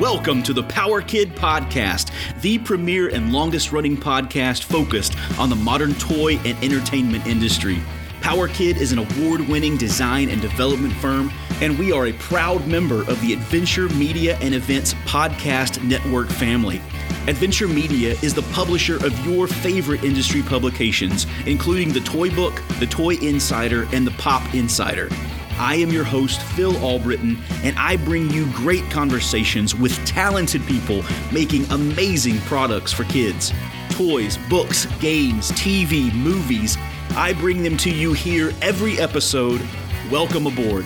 Welcome to the Power Kid Podcast, the premier and longest running podcast focused on the modern toy and entertainment industry. Power Kid is an award winning design and development firm, and we are a proud member of the Adventure Media and Events Podcast Network family. Adventure Media is the publisher of your favorite industry publications, including the Toy Book, the Toy Insider, and the Pop Insider. I am your host, Phil Albritton, and I bring you great conversations with talented people making amazing products for kids. Toys, books, games, TV, movies. I bring them to you here every episode. Welcome aboard.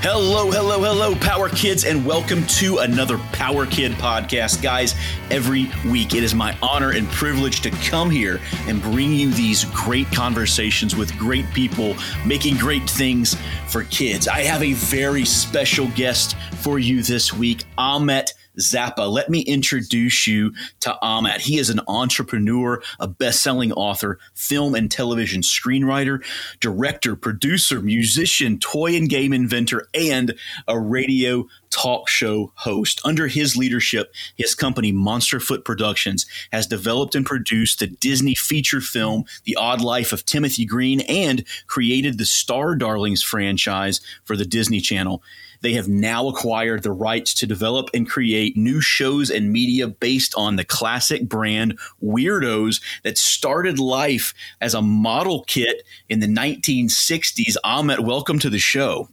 Hello, hello, hello, Power Kids, and welcome to another Power Kid podcast. Guys, every week it is my honor and privilege to come here and bring you these great conversations with great people making great things for kids. I have a very special guest for you this week, Ahmet Zappa. Let me introduce you to Ahmet. He is an entrepreneur, a best-selling author, film and television screenwriter, director, producer, musician, toy and game inventor, and a radio talk show host. Under his leadership, his company Monsterfoot Productions has developed and produced the Disney feature film The Odd Life of Timothy Green and created the Star Darlings franchise for the Disney Channel. They have now acquired the rights to develop and create new shows and media based on the classic brand Weird-Ohs that started life as a model kit in the 1960s. Ahmet, welcome to the show.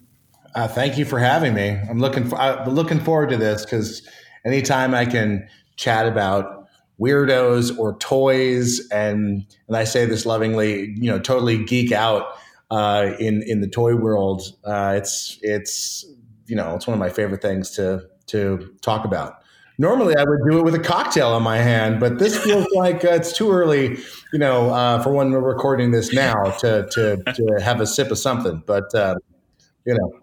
Uh, thank you for having me. I'm looking for, I'm looking forward to this because anytime I can chat about Weird-Ohs or toys, and and I say this lovingly, you know, totally geek out uh, in in the toy world. Uh, it's it's you know, it's one of my favorite things to to talk about. Normally, I would do it with a cocktail in my hand, but this feels like uh, it's too early, you know, uh, for when we're recording this now to to to have a sip of something. But uh, you know,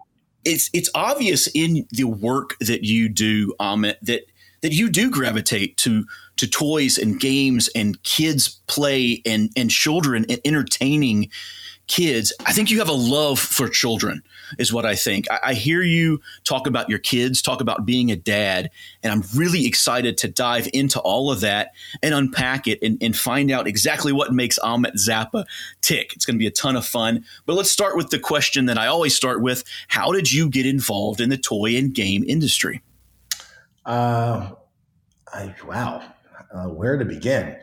it's it's obvious in the work that you do, Ahmet, that that you do gravitate to to toys and games and kids play and and children and entertaining kids. I think you have a love for children, is what I think. I, I, hear you talk about your kids, talk about being a dad, and I'm really excited to dive into all of that and unpack it and, and find out exactly what makes Ahmet Zappa tick. It's going to be a ton of fun. But let's start with the question that I always start with How did you get involved in the toy and game industry? Uh, I, wow. Uh, where to begin?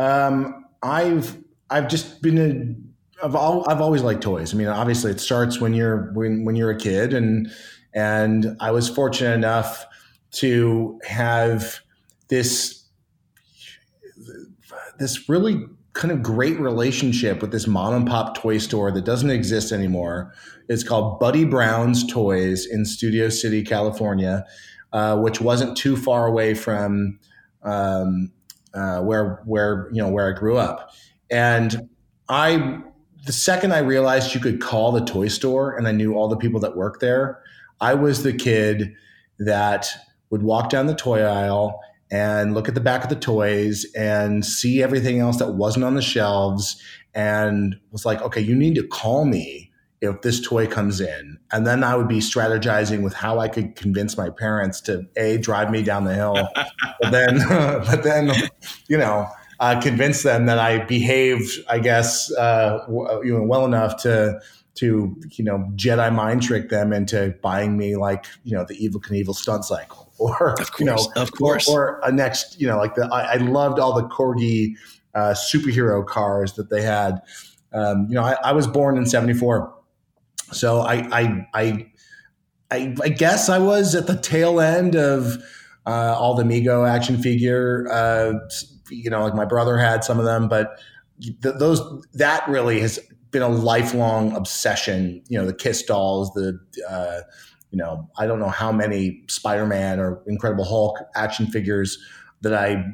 Um, I've I've just been a I've all, I've always liked toys. I mean, obviously, it starts when you're when when you're a kid, and and I was fortunate enough to have this this really kind of great relationship with this mom and pop toy store that doesn't exist anymore. It's called Buddy Brown's Toys in Studio City, California, uh, which wasn't too far away from um, uh, where where you know where I grew up, and I the second I realized you could call the toy store and I knew all the people that worked there, I was the kid that would walk down the toy aisle and look at the back of the toys and see everything else that wasn't on the shelves and was like, okay, you need to call me if this toy comes in. And then I would be strategizing with how I could convince my parents to A, drive me down the hill. but then, but then, you know, uh, convince them that I behaved, I guess, uh, w- you know, well enough to to you know Jedi mind trick them into buying me like you know the Evel Knievel stunt cycle, or of course, you know, of course, or, or a next, you know, like the I, I loved all the corgi uh, superhero cars that they had. Um, you know, I, I was born in '74, so I, I I I I guess I was at the tail end of uh, all the Mego action figure uh, you know, like my brother had some of them, but th- those that really has been a lifelong obsession. You know, the Kiss dolls, the uh, you know, I don't know how many Spider-Man or Incredible Hulk action figures that I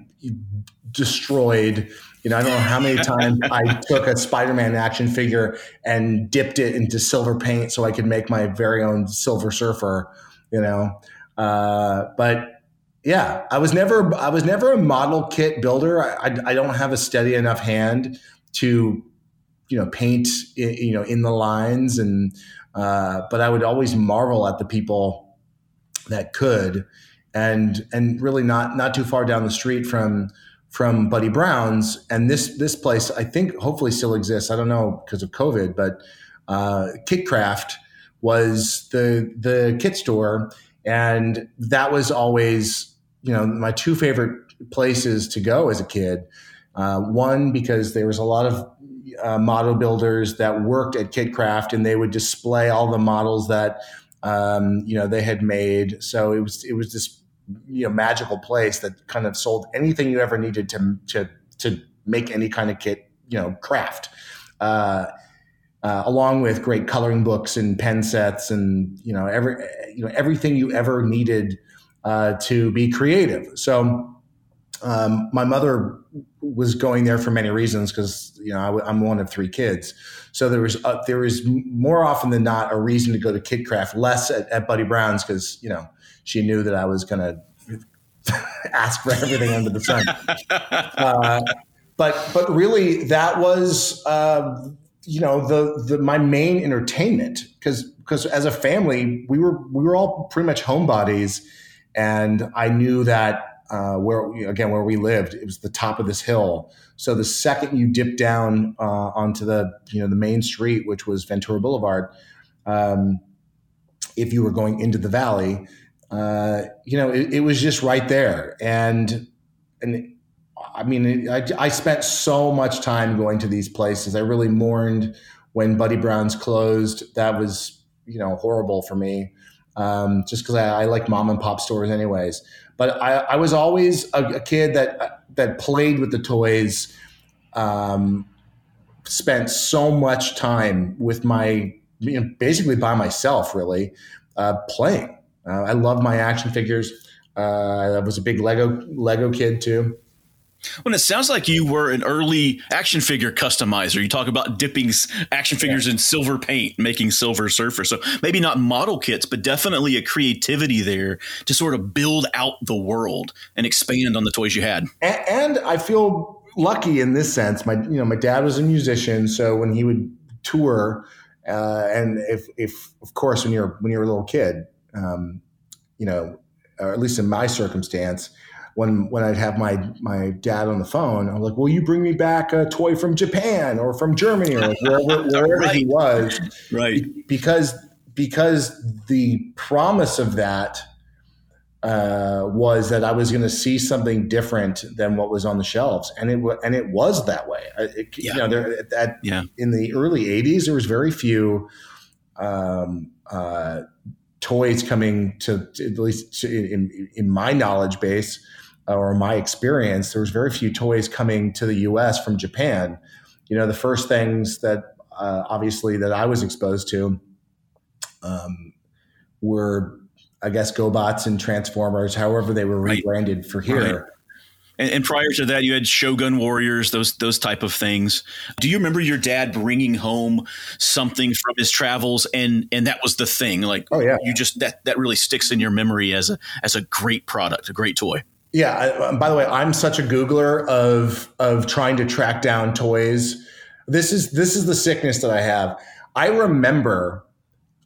destroyed. You know, I don't know how many times I took a Spider-Man action figure and dipped it into silver paint so I could make my very own Silver Surfer. You know, uh, but yeah, I was never I was never a model kit builder. I, I, I don't have a steady enough hand to you know paint you know in the lines and uh, but I would always marvel at the people that could and and really not not too far down the street from from Buddy Brown's. And this this place, I think, hopefully still exists. I don't know because of COVID, but uh, Kit Kraft was the the kit store, and that was always you know my two favorite places to go as a kid. Uh, one because there was a lot of uh, model builders that worked at Kit Kraft, and they would display all the models that um, you know they had made. So it was it was this you know magical place that kind of sold anything you ever needed to to to make any kind of kit you know craft. Uh, uh, along with great coloring books and pen sets and you know every you know everything you ever needed uh, to be creative. So um, my mother was going there for many reasons because you know I, am one of three kids, so there was uh, there was more often than not a reason to go to Kit Kraft, less at, at Buddy Brown's because you know she knew that I was going to ask for everything under the sun. Uh, but but really, that was uh, you know the the my main entertainment because because as a family we were we were all pretty much homebodies, and I knew that. Uh, where again where we lived it was the top of this hill so the second you dip down uh, onto the you know the main street which was ventura boulevard um, if you were going into the valley uh, you know, it, it, was just right there. And, and I mean, I, I spent so much time going to these places. I really mourned when Buddy Brown's closed. That was, you know, horrible for me. Um, just because I, I, like mom and pop stores, anyways. But I, I was always a, a, kid that that played with the toys. Um, spent so much time with my, you know, basically by myself, really, uh, playing. Uh, I love my action figures. Uh, I was a big Lego Lego kid too. Well, it sounds like you were an early action figure customizer. You talk about dipping action figures yeah. in silver paint, making silver surfers. So maybe not model kits, but definitely a creativity there to sort of build out the world and expand on the toys you had. And, and I feel lucky in this sense. My, you know, my dad was a musician, so when he would tour, uh, and if, if of course when you're when you're a little kid, um, you know, or at least in my circumstance, when when I'd have my my dad on the phone, I'm like, "Will you bring me back a toy from Japan or from Germany or like wherever, wherever right. he was?" Right. Because because the promise of that uh, was that I was going to see something different than what was on the shelves, and it and it was that way. It, yeah. You know, there at, yeah. in the early '80s, there was very few. Um, uh, toys coming to, to at least to, in, in my knowledge base or my experience, there was very few toys coming to the U.S. from Japan. You know, the first things that uh, obviously that I was exposed to um, were, I guess, GoBots and Transformers, however they were rebranded right. for here. Right. And, and, prior to that, you had Shogun Warriors, those those type of things. Do you remember your dad bringing home something from his travels, and and that was the thing? Like, oh yeah, you just that that really sticks in your memory as a as a great product, a great toy. Yeah. I, by the way, I'm such a Googler of of trying to track down toys. This is this is the sickness that I have. I remember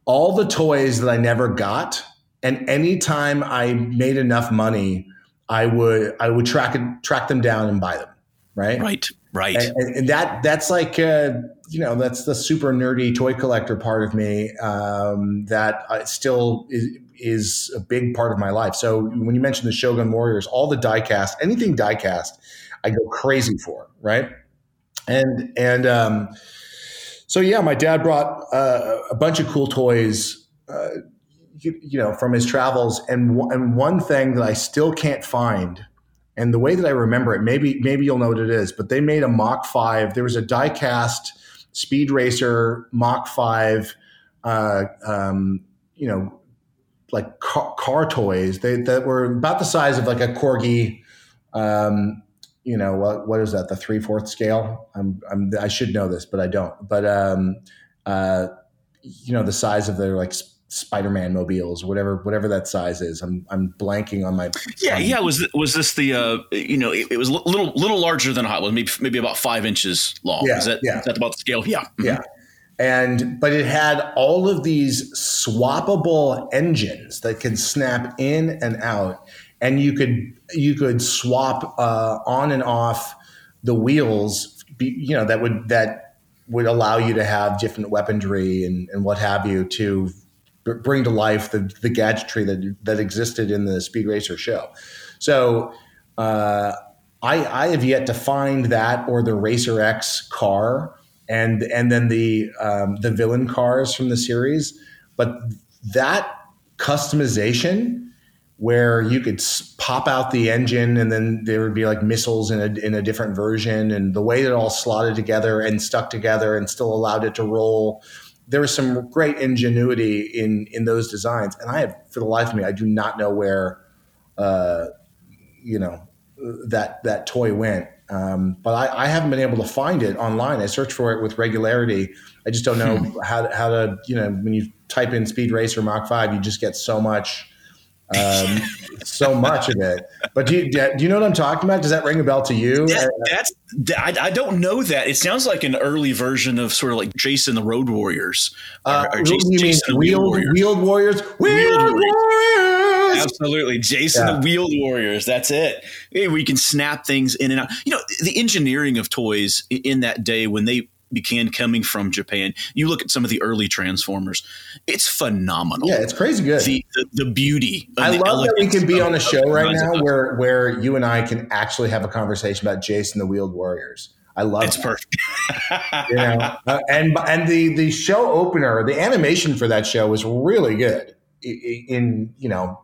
all the toys that I never got, and anytime I made enough money I would I would track track them down and buy them. Right. Right. Right. And, and that that's like uh, you know that's the super nerdy toy collector part of me um, that still is, is a big part of my life. So when you mentioned the Shogun Warriors, all the diecast, anything diecast, I go crazy for. Right. And and um, so yeah, my dad brought uh, a bunch of cool toys. Uh, you, you know, from his travels. And, and one thing that I still can't find, and the way that I remember it, maybe maybe you'll know what it is, but they made a Mach 5. There was a die-cast speed racer Mach 5, uh, um, you know, like car, car, toys they, that were about the size of like a corgi. Um, you know what? What is that? The three fourth scale. I'm, I'm, i should know this, but I don't. But um, uh, you know the size of their like Spider-Man mobiles, whatever whatever that size is. I'm I'm blanking on my. Yeah, yeah. Was was this the uh, you know it, it was a little little larger than a Hot Wheels, maybe maybe about five inches long. Yeah, is that yeah. is that about the scale? Yeah, mm-hmm. yeah. and but it had all of these swappable engines that could snap in and out, and you could you could swap uh, on and off the wheels. Be, you know that would that would allow you to have different weaponry and, and what have you to bring to life the, the gadgetry that that existed in the Speed Racer show. So uh, I, I have yet to find that or the Racer X car and and then the um, the villain cars from the series, but that customization where you could pop out the engine and then there would be like missiles in a, in a different version and the way that all slotted together and stuck together and still allowed it to roll there was some great ingenuity in in those designs, and I have for the life of me, I do not know where, uh, you know, that that toy went. Um, but I, I, haven't been able to find it online. I search for it with regularity. I just don't know hmm. how, how to, you know, when you type in Speed Racer Mach 5, you just get so much um, so much of it. But do you, do you know what I'm talking about? Does that ring a bell to you? That, that's I, I, don't know that. It sounds like an early version of sort of like Jayce and the Road Warriors. Uh, or, or Jason, you Jason mean wheeled, Warriors. wheeled Warriors? Wheeled, wheeled Warriors. Absolutely, Jason yeah. the Wheeled Warriors. That's it. Hey, we can snap things in and out. You know, the engineering of toys in that day when they began coming from Japan. You look at some of the early Transformers; it's phenomenal. Yeah, it's crazy good. The the, the beauty. I love that we can be on a show right now where where you and I can actually have a conversation about Jayce and the Wheeled Warriors. I love it's that. perfect. you know, uh, and and the the show opener, the animation for that show was really good. In, you know,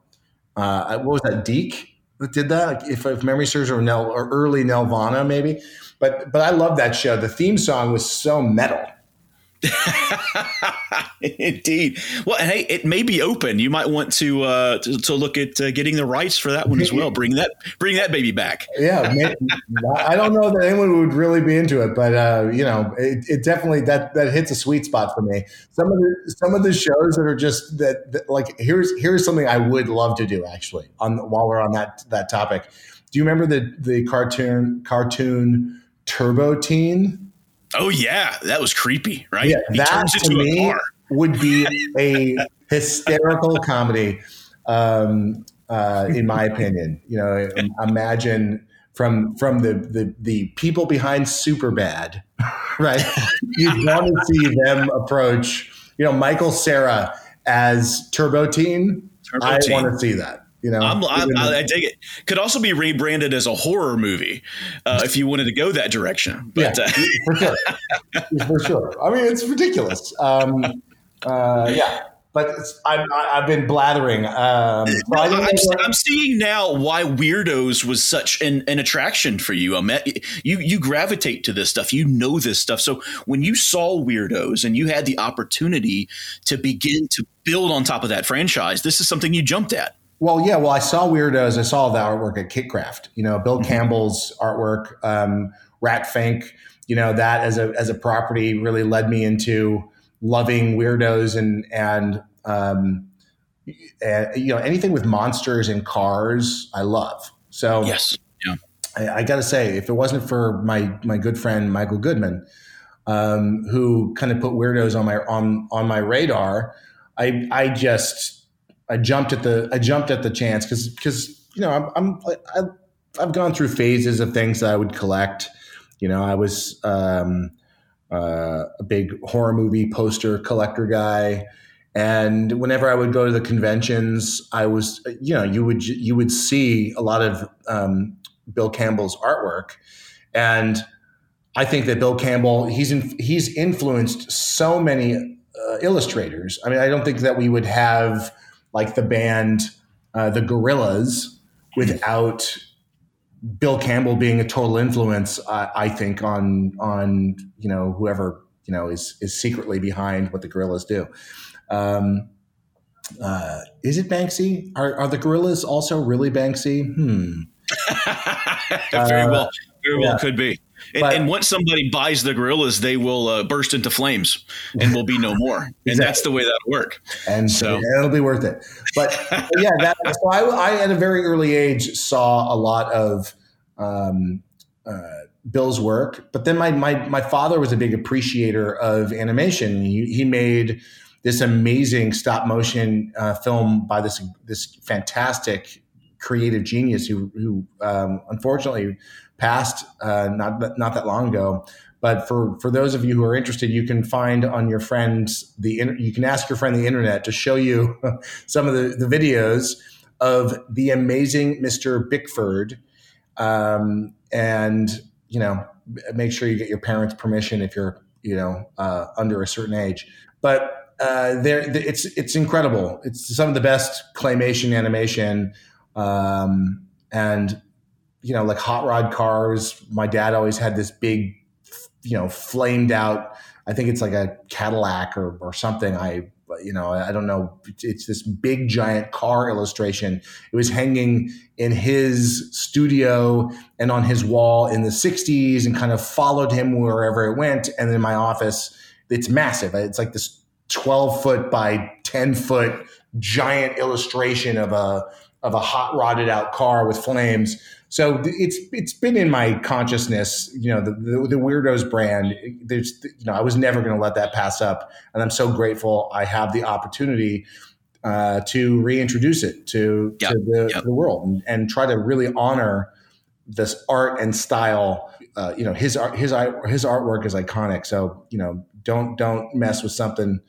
uh, what was that? DiC that did that. If, if memory serves, or Nel or early Nelvana maybe but but I love that show. The theme song was so metal. Indeed. Well, hey, it may be open. You might want to uh, to, to, look at uh, getting the rights for that one as well. Bring that bring that baby back. Yeah, I don't know that anyone would really be into it, but uh, you know, it, it, definitely that that hits a sweet spot for me. Some of the some of the shows that are just that, that like here's here's something I would love to do actually on while we're on that that topic. Do you remember the the cartoon cartoon? Turbo Teen. Oh yeah, that was creepy, right? Yeah, he that to me would be a hysterical comedy, um, uh, in my opinion. You know, imagine from from the the, the people behind Superbad, right? You'd want to see them approach. You know, Michael Cera as Turbo Teen. Turbo I want to see that. You know, I'm, I'm, I, I dig it. Could also be rebranded as a horror movie uh, if you wanted to go that direction. But, yeah, uh, for sure, for sure. I mean, it's ridiculous. Um, uh, yeah, but i have been blathering. Um, no, I'm, I'm, seeing now why Weird-Ohs was such an, an attraction for you. I'm you you gravitate to this stuff. You know this stuff. So when you saw Weird-Ohs and you had the opportunity to begin to build on top of that franchise, this is something you jumped at. Well, yeah. Well, I saw Weird-Ohs. I saw the artwork at Kit Kraft. You know, Bill mm-hmm. Campbell's artwork, um, Rat Fink. You know, that as a as a property really led me into loving Weird-Ohs and and um, and, you know anything with monsters and cars. I love. So yes, yeah. I, I got to say, if it wasn't for my my good friend Michael Goodman, um, who kind of put Weird-Ohs on my on on my radar, I I just I jumped at the I jumped at the chance because because you know I'm, I'm I, I've gone through phases of things that I would collect. You know, I was um, uh, a big horror movie poster collector guy, and whenever I would go to the conventions, I was you know you would you would see a lot of um, Bill Campbell's artwork, and I think that Bill Campbell he's in, he's influenced so many uh, illustrators. I mean, I don't think that we would have like the band uh, the Gorillaz without Bill Campbell being a total influence, uh, I think on on you know whoever you know is is secretly behind what the Gorillaz do. Um, uh, is it Banksy? Are, are the Gorillaz also really Banksy? Hmm. very well, very well yeah. could be. And, but, and, once somebody buys the gorillas, they will uh, burst into flames and will be no more. exactly. And that's the way that'll work. And so it'll be worth it. But yeah, that, so I, I, at a very early age saw a lot of um, uh, Bill's work, but then my my my father was a big appreciator of animation. He, he made this amazing stop motion uh, film by this this fantastic creative genius who who um, unfortunately passed uh, not not that long ago. But for for those of you who are interested, you can find on your friends the you can ask your friend the internet to show you some of the, the videos of the amazing Mr. Bickford, um, and you know make sure you get your parents' permission if you're you know uh, under a certain age. But uh, there, it's it's incredible. It's some of the best claymation animation, um, and you know like hot rod cars. My dad always had this big you know, flamed out. I think it's like a Cadillac or, or something. I, you know, I don't know. It's this big giant car illustration. It was hanging in his studio and on his wall in the 60s and kind of followed him wherever it went. And in my office, it's massive. It's like this 12 foot by 10 foot giant illustration of a, of a hot rodded out car with flames so it's it's been in my consciousness. You know, the the, the Weird-Ohs brand. There's you know, I was never going to let that pass up, and I'm so grateful I have the opportunity uh, to reintroduce it to, yep. to, the, yep. to, the, world and, and, try to really honor this art and style. Uh, you know, his art, his his artwork is iconic. So you know, don't don't mess with something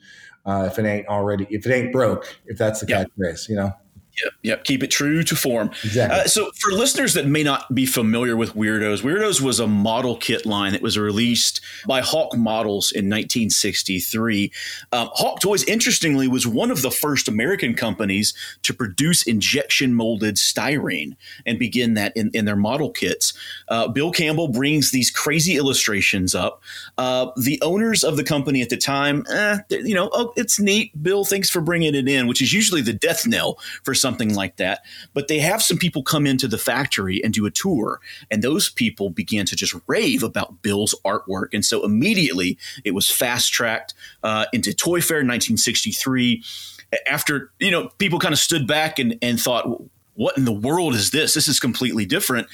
uh, if it ain't already if it ain't broke. If that's the yep. catchphrase, you know. Yep, yep. Keep it true to form. Exactly. Uh, so, for listeners that may not be familiar with Weird-Ohs, Weird-Ohs was a model kit line that was released by Hawk Models in 1963. Um, Hawk Toys, interestingly, was one of the first American companies to produce injection molded styrene and begin that in, in their model kits. Uh, Bill Campbell brings these crazy illustrations up. Uh, the owners of the company at the time, eh, you know, oh, it's neat. Bill, thanks for bringing it in, which is usually the death knell for something like that. But they have some people come into the factory and do a tour, and those people began to just rave about Bill's artwork. And so immediately it was fast tracked uh, into Toy Fair in 1963. After, you know, people kind of stood back and, and thought, what in the world is this? This is completely different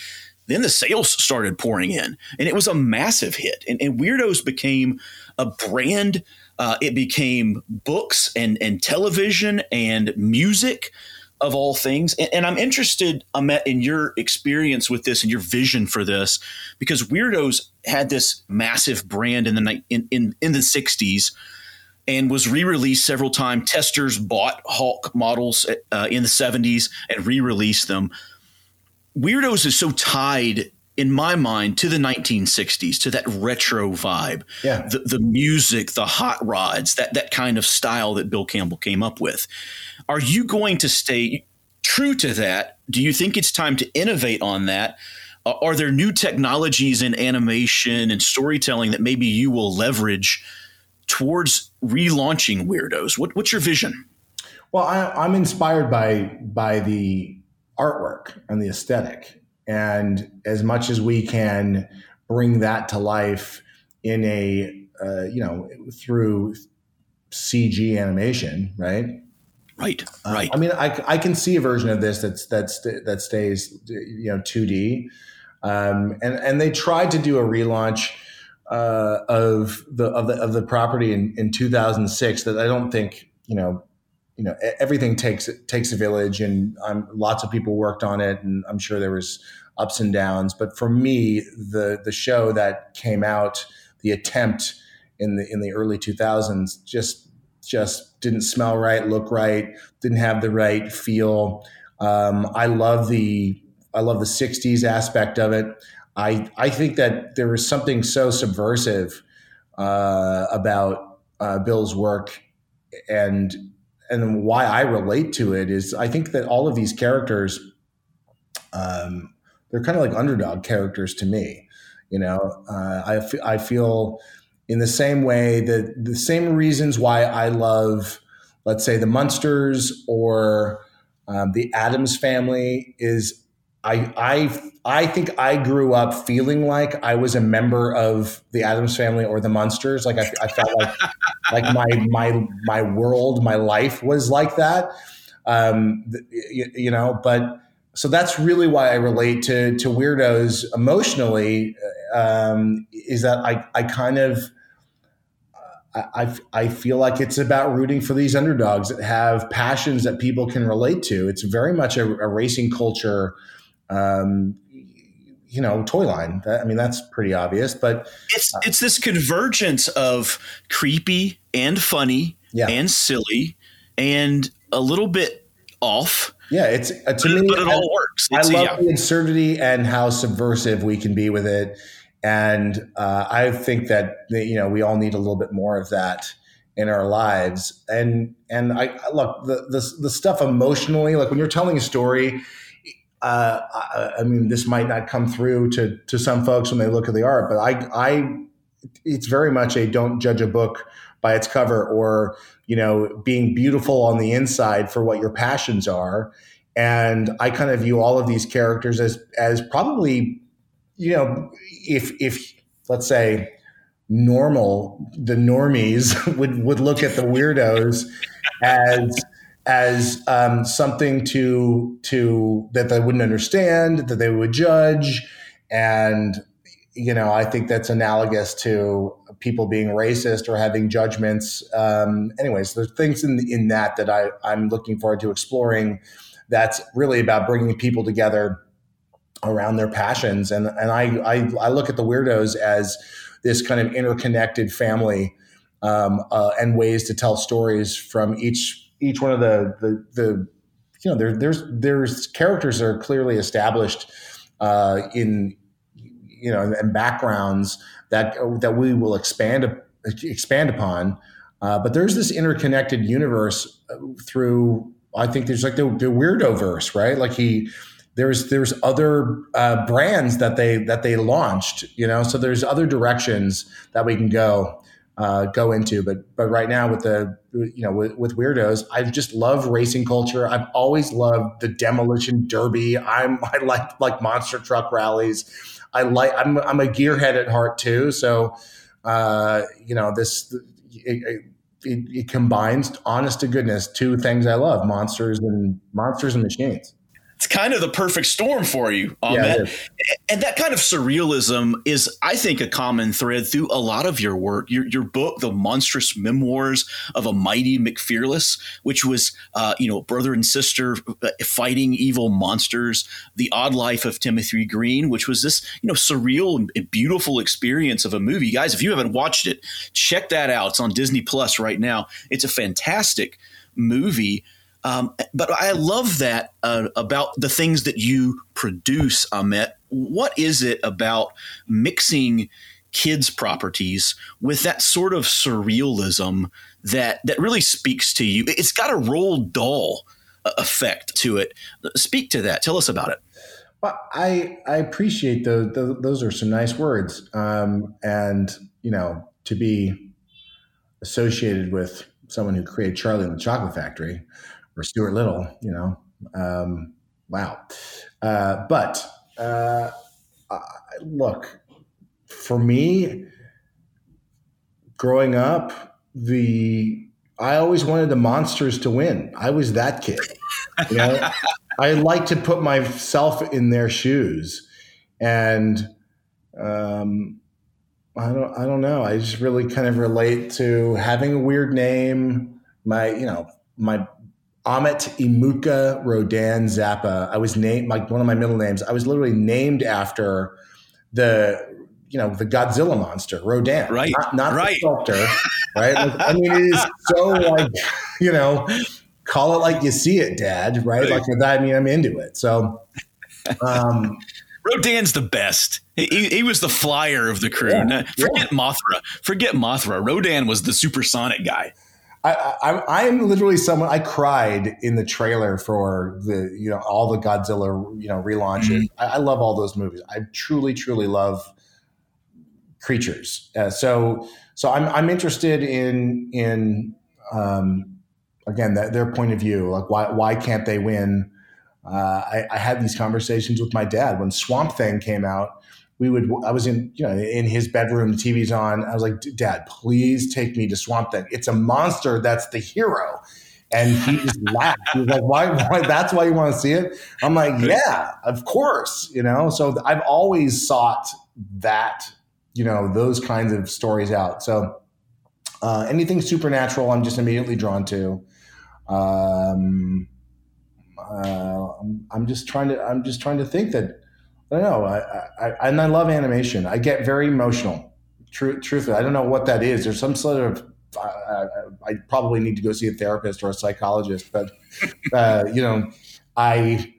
then the sales started pouring in and it was a massive hit and, and Weird-Ohs became a brand uh, it became books and, and television and music of all things. And, and I'm interested, Ahmet, in your experience with this and your vision for this, because Weird-Ohs had this massive brand in the in in, in the '60s and was re-released several times. Testors bought Hawk models uh, in the '70s and re-released them. Weird-Ohs is so tied in my mind to the 1960s to that retro vibe yeah the, the music the hot rods that that kind of style that bill campbell came up with are you going to stay true to that? Do you think it's time to innovate on that? Uh, are there new technologies in animation and storytelling that maybe you will leverage towards relaunching Weird-Ohs? What, what's your vision? Well, I, am inspired by by the artwork and the aesthetic, and as much as we can bring that to life in a uh, you know through CG animation, right? Right, uh, right. I mean, I, I can see a version of this that's that's that stays you know 2D, um, and and they tried to do a relaunch uh, of the of the of the property in, in 2006 that I don't think you know you know everything takes takes a village and um, lots of people worked on it and I'm sure there was ups and downs but for me the the show that came out the attempt in the in the early 2000s just just didn't smell right, look right, didn't have the right feel. Um, I love the I love the '60s aspect of it. I I think that there was something so subversive uh, about uh, Bill's work, and and why I relate to it is I think that all of these characters, um, they're kind of like underdog characters to me. You know, uh, I, f- I feel in the same way that the same reasons why I love, let's say, the Munsters or um, the Addams family is I I I think I grew up feeling like I was a member of the Addams family or the Munsters. Like I, I felt like like my my my world, my life was like that. Um, you, you know, but so that's really why I relate to to Weird-Ohs emotionally um, is that I, I kind of I, I feel like it's about rooting for these underdogs that have passions that people can relate to. It's very much a, a racing culture, um, you know, toy line. I mean, that's pretty obvious, but it's uh, it's this convergence of creepy and funny yeah. and silly and a little bit off. Yeah, it's uh, to but, me, but it all works. It's, I love yeah. the absurdity and how subversive we can be with it and uh, I think that you know we all need a little bit more of that in our lives. And and I look the the, the stuff emotionally, like when you're telling a story. Uh, I, I, mean, this might not come through to to some folks when they look at the art, but I I it's very much a don't judge a book by its cover or you know being beautiful on the inside for what your passions are. And i kind of view all of these characters as as probably you know, if if let's say normal the normies would would look at the weirdos as as um, something to to that they wouldn't understand that they would judge. And you know i think that's analogous to people being racist or having judgments um, anyways there's things in in that that i i'm looking forward to exploring that's really about bringing people together around their passions. And and I, I, I look at the weirdos as this kind of interconnected family um, uh, and ways to tell stories from each each one of the the, the you know there, there's there's characters that are clearly established uh, in you know and backgrounds that that we will expand expand upon. Uh, but there's this interconnected universe through. I think there's like the, the weirdo verse, right? Like he there's there's other uh, brands that they that they launched you know so there's other directions that we can go uh, go into but but right now with the you know with, with Weird-Ohs i just love racing culture i've always loved the demolition derby i'm i like like monster truck rallies i like i'm, I'm a gearhead at heart too. So uh, you know this it, it, it combines honest to goodness two things i love monsters and monsters and machines it's kind of the perfect storm for you, Ahmet. Yeah, and that kind of surrealism is, I think, a common thread through a lot of your work. Your, your book, The Monstrous Memoirs of a Mighty McFearless, which was, uh, you know, brother and sister uh, fighting evil monsters. The Odd Life of Timothy Green, which was this, you know, surreal and beautiful experience of a movie. Guys, if you haven't watched it, check that out. It's on Disney Plus right now. It's a fantastic movie. Um, but I love that uh, about the things that you produce, Ahmet. What is it about mixing kids' properties with that sort of surrealism that that really speaks to you? It's got a Roald Dahl uh, effect to it. Speak to that. Tell us about it. Well, I I appreciate those. Those are some nice words, um, and you know to be associated with someone who created Charlie and the Chocolate Factory or Stuart Little, you know. Um, wow. Uh, but uh, look, for me, growing up, the I always wanted the monsters to win. I was that kid. You know, I like to put myself in their shoes, and um, I don't. I don't know. I just really kind of relate to having a weird name. My, you know, my Ahmet Emuukha Rodan Zappa. I was named like one of my middle names. I was literally named after the you know the Godzilla monster Rodan, right? Not, not right. the sculptor, right? Like, I mean, it is so like you know, call it like you see it, Dad, right? right. Like that. I mean, I'm into it. So, um, Rodan's the best. He, he, was the flyer of the crew. Yeah, forget yeah. Mothra. Forget Mothra. Rodan was the supersonic guy. I, I, am literally someone. I cried in the trailer for the you know all the Godzilla you know relaunches. Mm-hmm. I, I, love all those movies. I truly, truly love creatures. Uh, so so I'm I'm interested in in um, again the, their point of view. Like why why can't they win? Uh, I, I had these conversations with my dad when Swamp Thing came out we would i was in you know in his bedroom the tv's on i was like dad please take me to swamp thing it's a monster that's the hero And he just laughed. He was like, why, why? That's why you want to see it? I'm like, yeah, of course. You know, so I've always sought that, you know, those kinds of stories out. So uh, anything supernatural, I'm just immediately drawn to. Um, uh, I'm, I'm, just trying to, I'm just trying to think that, I don't know. I, I, and I love animation. I get very emotional. True, truthfully, I don't know what that is. There's some sort of I, I, probably need to go see a therapist or a psychologist, but uh, you know, I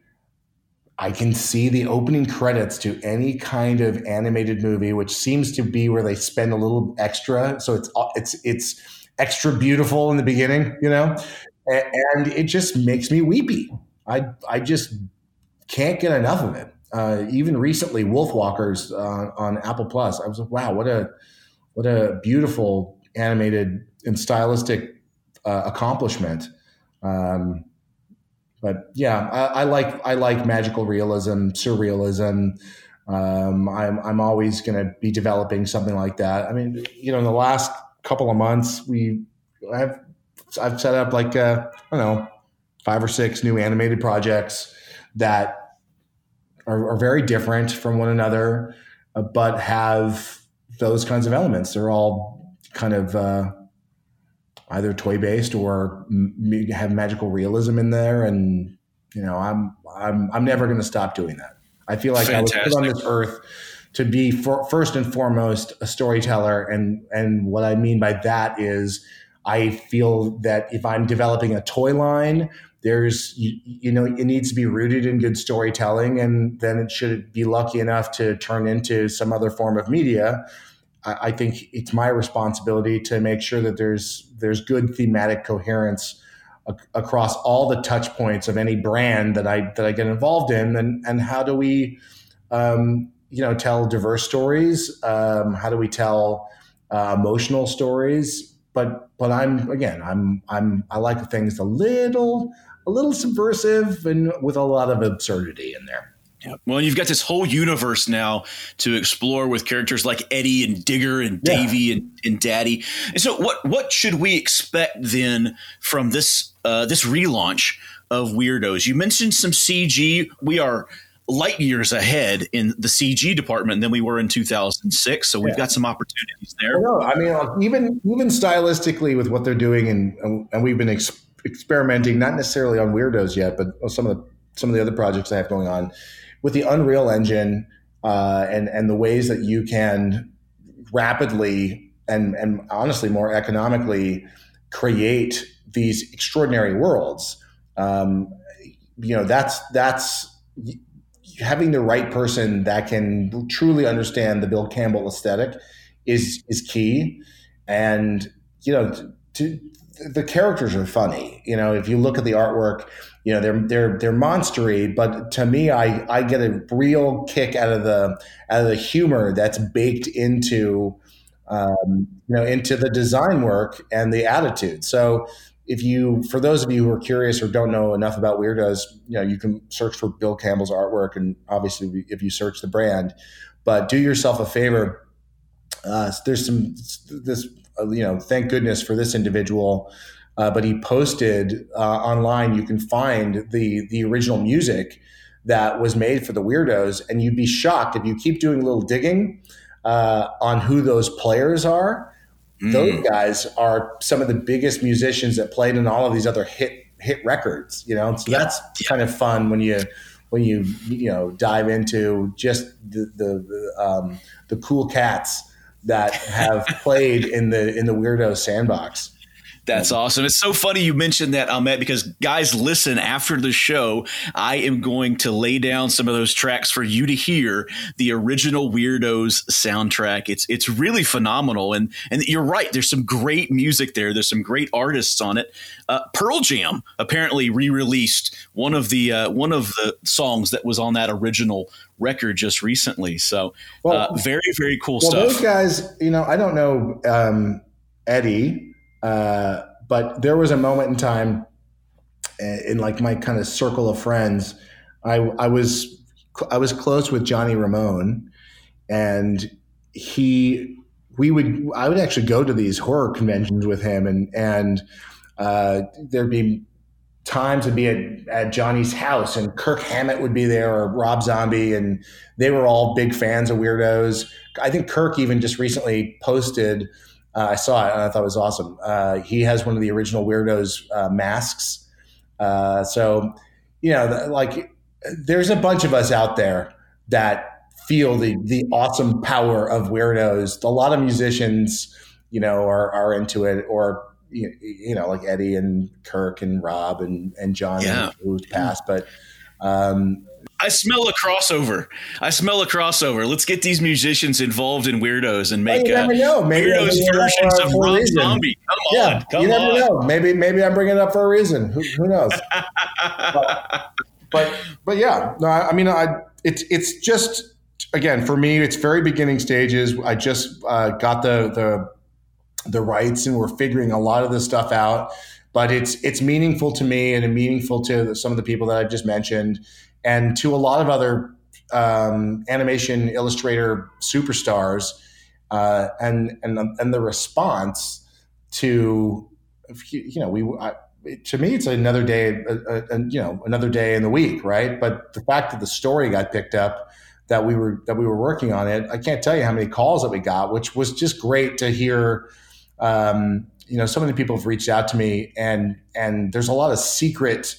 I can see the opening credits to any kind of animated movie, which seems to be where they spend a little extra. So it's it's it's extra beautiful in the beginning, you know, and it just makes me weepy. I I just can't get enough of it. Uh, even recently, Wolfwalkers uh, on Apple Plus, I was like, wow, what a what a beautiful animated and stylistic uh, accomplishment. Um, but yeah, I, I, like I like magical realism, surrealism. Um, I'm I'm always going to be developing something like that. I mean, you know, in the last couple of months, we have I've set up like uh, I don't know five or six new animated projects that are, are very different from one another, uh, but have those kinds of elements. They're all kind of uh, either toy based or m- have magical realism in there. And you know, I'm I'm I'm never going to stop doing that. I feel like Fantastic. I was put on this earth to be for, first and foremost a storyteller, and and what I mean by that is I feel that if I'm developing a toy line, there's you, you, know it needs to be rooted in good storytelling and then it should be lucky enough to turn into some other form of media I, think it's my responsibility to make sure that there's there's good thematic coherence across all the touch points of any brand that I that I get involved in, and and how do we, um, you know, tell diverse stories? Um, how do we tell uh, emotional stories? But but I'm again I'm I'm I like things a little a little subversive and with a lot of absurdity in there. Yeah. Well, you've got this whole universe now to explore with characters like Eddie and Digger and Davy yeah. and, and Daddy. And so, what what should we expect then from this uh, this relaunch of Weird-Ohs? You mentioned some CG. We are light years ahead in the CG department than we were in 2006. So we've yeah. got some opportunities there. No, I mean, even even stylistically with what they're doing, and and we've been ex- experimenting, not necessarily on Weird-Ohs yet, but some of the some of the other projects I have going on with the Unreal Engine uh, and and the ways that you can rapidly and and honestly more economically create these extraordinary worlds. Um, you know, that's that's having the right person that can truly understand the Bill Campbell aesthetic is is key. And you know, to, the characters are funny. You know, if you look at the artwork, you know they're they're they're monstery but to me i i get a real kick out of the out of the humor that's baked into um, you know into the design work and the attitude so if you for those of you who are curious or don't know enough about Weird-Ohs you know you can search for bill campbell's artwork and obviously if you search the brand but do yourself a favor uh, there's some this you know thank goodness for this individual uh, but he posted uh, online. You can find the the original music that was made for the Weird-Ohs, and you'd be shocked if you keep doing a little digging uh, on who those players are. Mm. Those guys are some of the biggest musicians that played in all of these other hit hit records. You know, so yeah. that's yeah. kind of fun when you when you you know dive into just the the the, um, the cool cats that have played in the in the Weird-Ohs sandbox. That's awesome. It's so funny you mentioned that, Ahmet, because guys, listen, after the show, I am going to lay down some of those tracks for you to hear the original Weird-Ohs soundtrack. It's it's really phenomenal. And and you're right, there's some great music there. There's some great artists on it. Uh, Pearl Jam apparently re-released one of the uh, one of the songs that was on that original record just recently. So well, uh, very, very cool well, stuff. Those guys, you know, I don't know um, Eddie uh, but there was a moment in time uh, in like my kind of circle of friends, I, I was I was close with Johnny Ramone, and he we would I would actually go to these horror conventions with him, and and uh, there'd be times to be at, at Johnny's house and Kirk Hammett would be there or Rob Zombie and they were all big fans of Weird-Ohs. I think Kirk even just recently posted, uh, I saw it and I thought it was awesome. Uh, he has one of the original Weird-Ohs uh, masks. Uh, so, you know, like there's a bunch of us out there that feel the, the awesome power of Weird-Ohs. A lot of musicians, you know, are, are into it or you, you know, like Eddie and Kirk and Rob and and John yeah. who's passed, but um, I smell a crossover. I smell a crossover. Let's get these musicians involved in Weird-Ohs and make well, you uh, Maybe Weird-Ohs versions of Rob Zombie. Come yeah, on, come you never on. know. Maybe maybe I'm bringing it up for a reason. Who, who knows? but, but, but yeah, no, I, I mean, I it's it's just again for me, it's very beginning stages. I just uh, got the the the rights and we're figuring a lot of this stuff out but it's it's meaningful to me and meaningful to some of the people that I just mentioned and to a lot of other um, animation illustrator superstars uh, and and and the response to you know we I, to me it's another day a, a, you know another day in the week right? But the fact that the story got picked up that we were that we were working on it I can't tell you how many calls that we got which was just great to hear um, you know, so many people have reached out to me, and and there's a lot of secret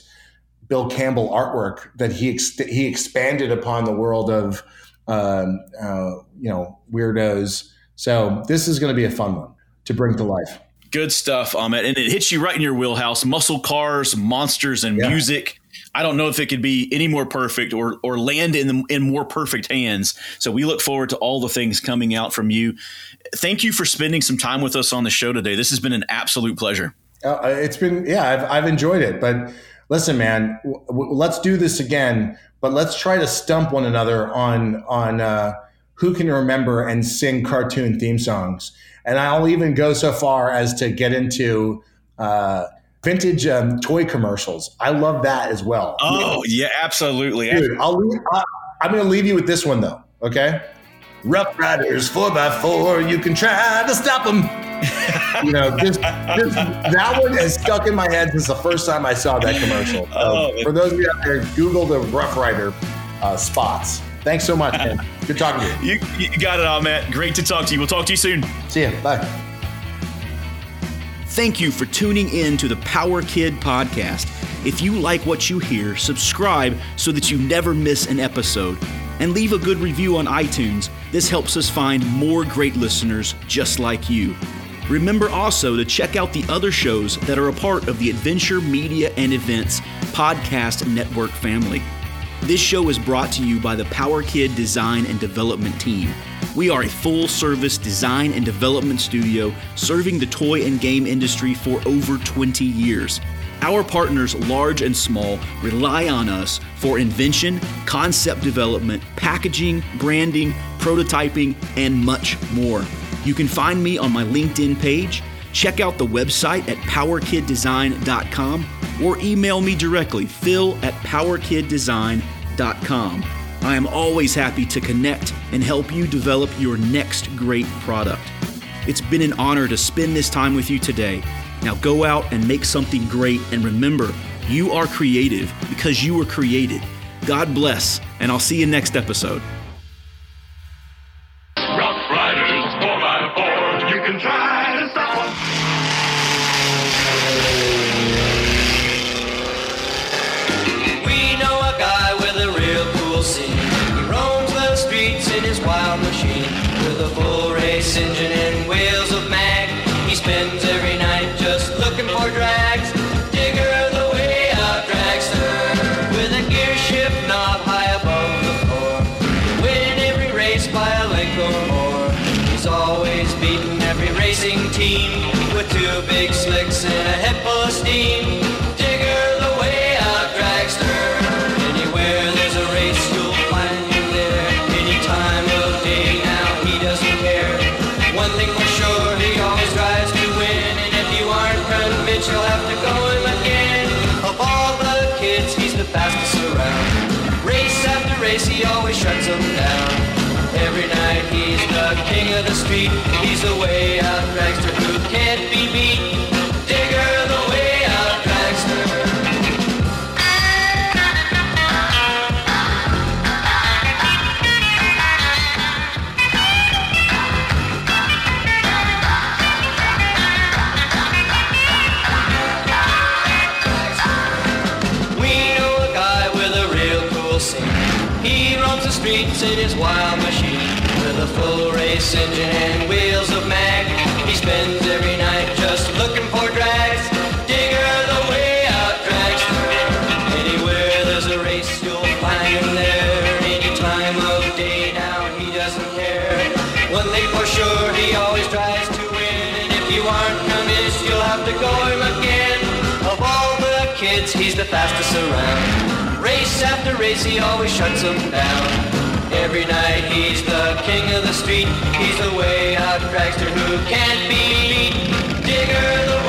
Bill Campbell artwork that he ex- he expanded upon the world of um, uh, you know Weird-Ohs. So this is going to be a fun one to bring to life. Good stuff, Ahmet, and it hits you right in your wheelhouse: muscle cars, monsters, and yeah. music. I don't know if it could be any more perfect or or land in the, in more perfect hands. So we look forward to all the things coming out from you. Thank you for spending some time with us on the show today. This has been an absolute pleasure. Uh, it's been yeah, I've I've enjoyed it. But listen, man, w- w- let's do this again. But let's try to stump one another on on uh, who can remember and sing cartoon theme songs. And I'll even go so far as to get into. Uh, vintage um, toy commercials. I love that as well. Oh yeah, absolutely. Dude, I'll leave, I, I'm going to leave you with this one though. Okay. Rough Riders four by four. You can try to stop them. You know, just, just, that one has stuck in my head since the first time I saw that commercial. So oh, for those of you out there, Google the Rough Rider uh, spots. Thanks so much, man. Good talking to you. you. You got it all, Matt. Great to talk to you. We'll talk to you soon. See ya. Bye. Thank you for tuning in to the Power Kid podcast. If you like what you hear, subscribe so that you never miss an episode. And leave a good review on iTunes. This helps us find more great listeners just like you. Remember also to check out the other shows that are a part of the Adventure Media and Events podcast network family. This show is brought to you by the Power Kid Design and Development Team. We are a full service design and development studio serving the toy and game industry for over 20 years. Our partners, large and small, rely on us for invention, concept development, packaging, branding, prototyping, and much more. You can find me on my LinkedIn page. Check out the website at powerkiddesign.com or email me directly, phil at powerkiddesign.com. I am always happy to connect and help you develop your next great product. It's been an honor to spend this time with you today. Now go out and make something great and remember, you are creative because you were created. God bless, and I'll see you next episode. the way out, dragster who can't be beat. Digger the way. We know a guy with a real cool scene. He roams the streets in his wild machine with a full race engine. around. Race after race, he always shuts them down. Every night he's the king of the street. He's the way out dragster who can't be beat. Digger the